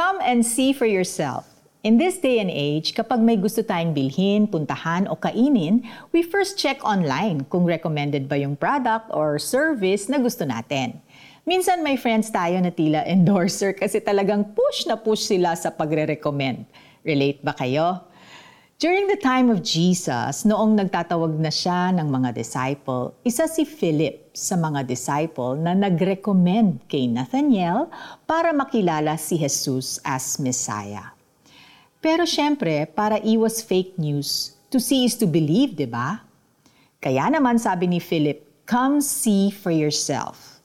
Come and see for yourself. In this day and age, kapag may gusto tayong bilhin, puntahan o kainin, we first check online kung recommended ba yung product or service na gusto natin. Minsan may friends tayo na tila endorser kasi talagang push na push sila sa pagre-recommend. Relate ba kayo? During the time of Jesus, noong nagtatawag na siya ng mga disciple, isa si Philip sa mga disciple na nag-recommend kay Nathaniel para makilala si Jesus as Messiah. Pero syempre, para iwas fake news, to see is to believe, di ba? Kaya naman sabi ni Philip, come see for yourself.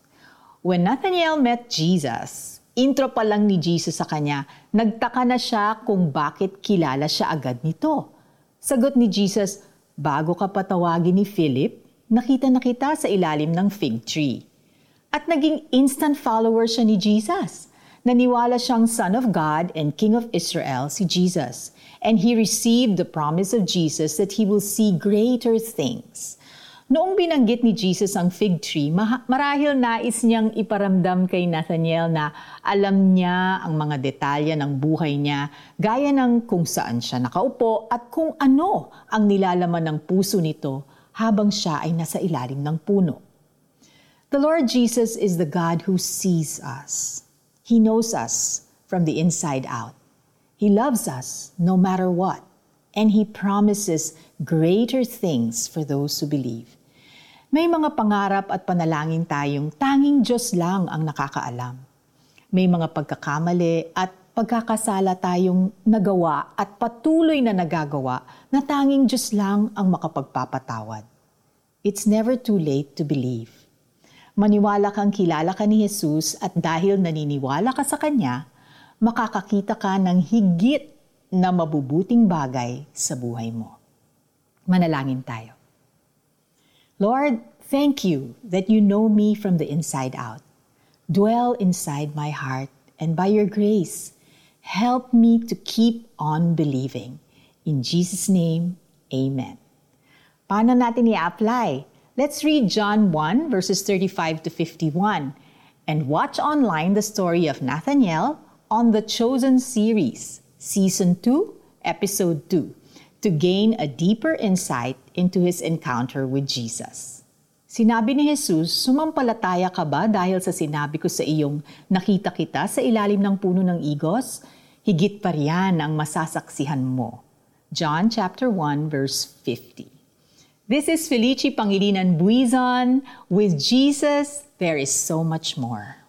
When Nathaniel met Jesus, intro pa lang ni Jesus sa kanya, nagtaka na siya kung bakit kilala siya agad nito. Sagot ni Jesus, bago ka patawagin ni Philip, nakita na kita sa ilalim ng fig tree. At naging instant follower siya ni Jesus. Naniwala siyang Son of God and King of Israel si Jesus. And he received the promise of Jesus that he will see greater things. Noong binanggit ni Jesus ang fig tree, marahil nais niyang iparamdam kay Nathaniel na alam niya ang mga detalye ng buhay niya, gaya ng kung saan siya nakaupo at kung ano ang nilalaman ng puso nito habang siya ay nasa ilalim ng puno. The Lord Jesus is the God who sees us. He knows us from the inside out. He loves us no matter what and He promises greater things for those who believe. May mga pangarap at panalangin tayong tanging Diyos lang ang nakakaalam. May mga pagkakamali at pagkakasala tayong nagawa at patuloy na nagagawa na tanging Diyos lang ang makapagpapatawad. It's never too late to believe. Maniwala kang kilala ka ni Jesus at dahil naniniwala ka sa Kanya, makakakita ka ng higit na mabubuting bagay sa buhay mo. Manalangin tayo. Lord, thank you that you know me from the inside out. Dwell inside my heart, and by your grace, help me to keep on believing. In Jesus' name, amen. Paano natin i-apply? Let's read John 1, verses 35 to 51, and watch online the story of Nathaniel on the Chosen series. Season 2, Episode 2, to gain a deeper insight into his encounter with Jesus. Sinabi ni Jesus, sumampalataya ka ba dahil sa sinabi ko sa iyong nakita kita sa ilalim ng puno ng igos? Higit pa riyan ang masasaksihan mo. John chapter 1 verse 50. This is Felici Pangilinan Buizon. With Jesus, there is so much more.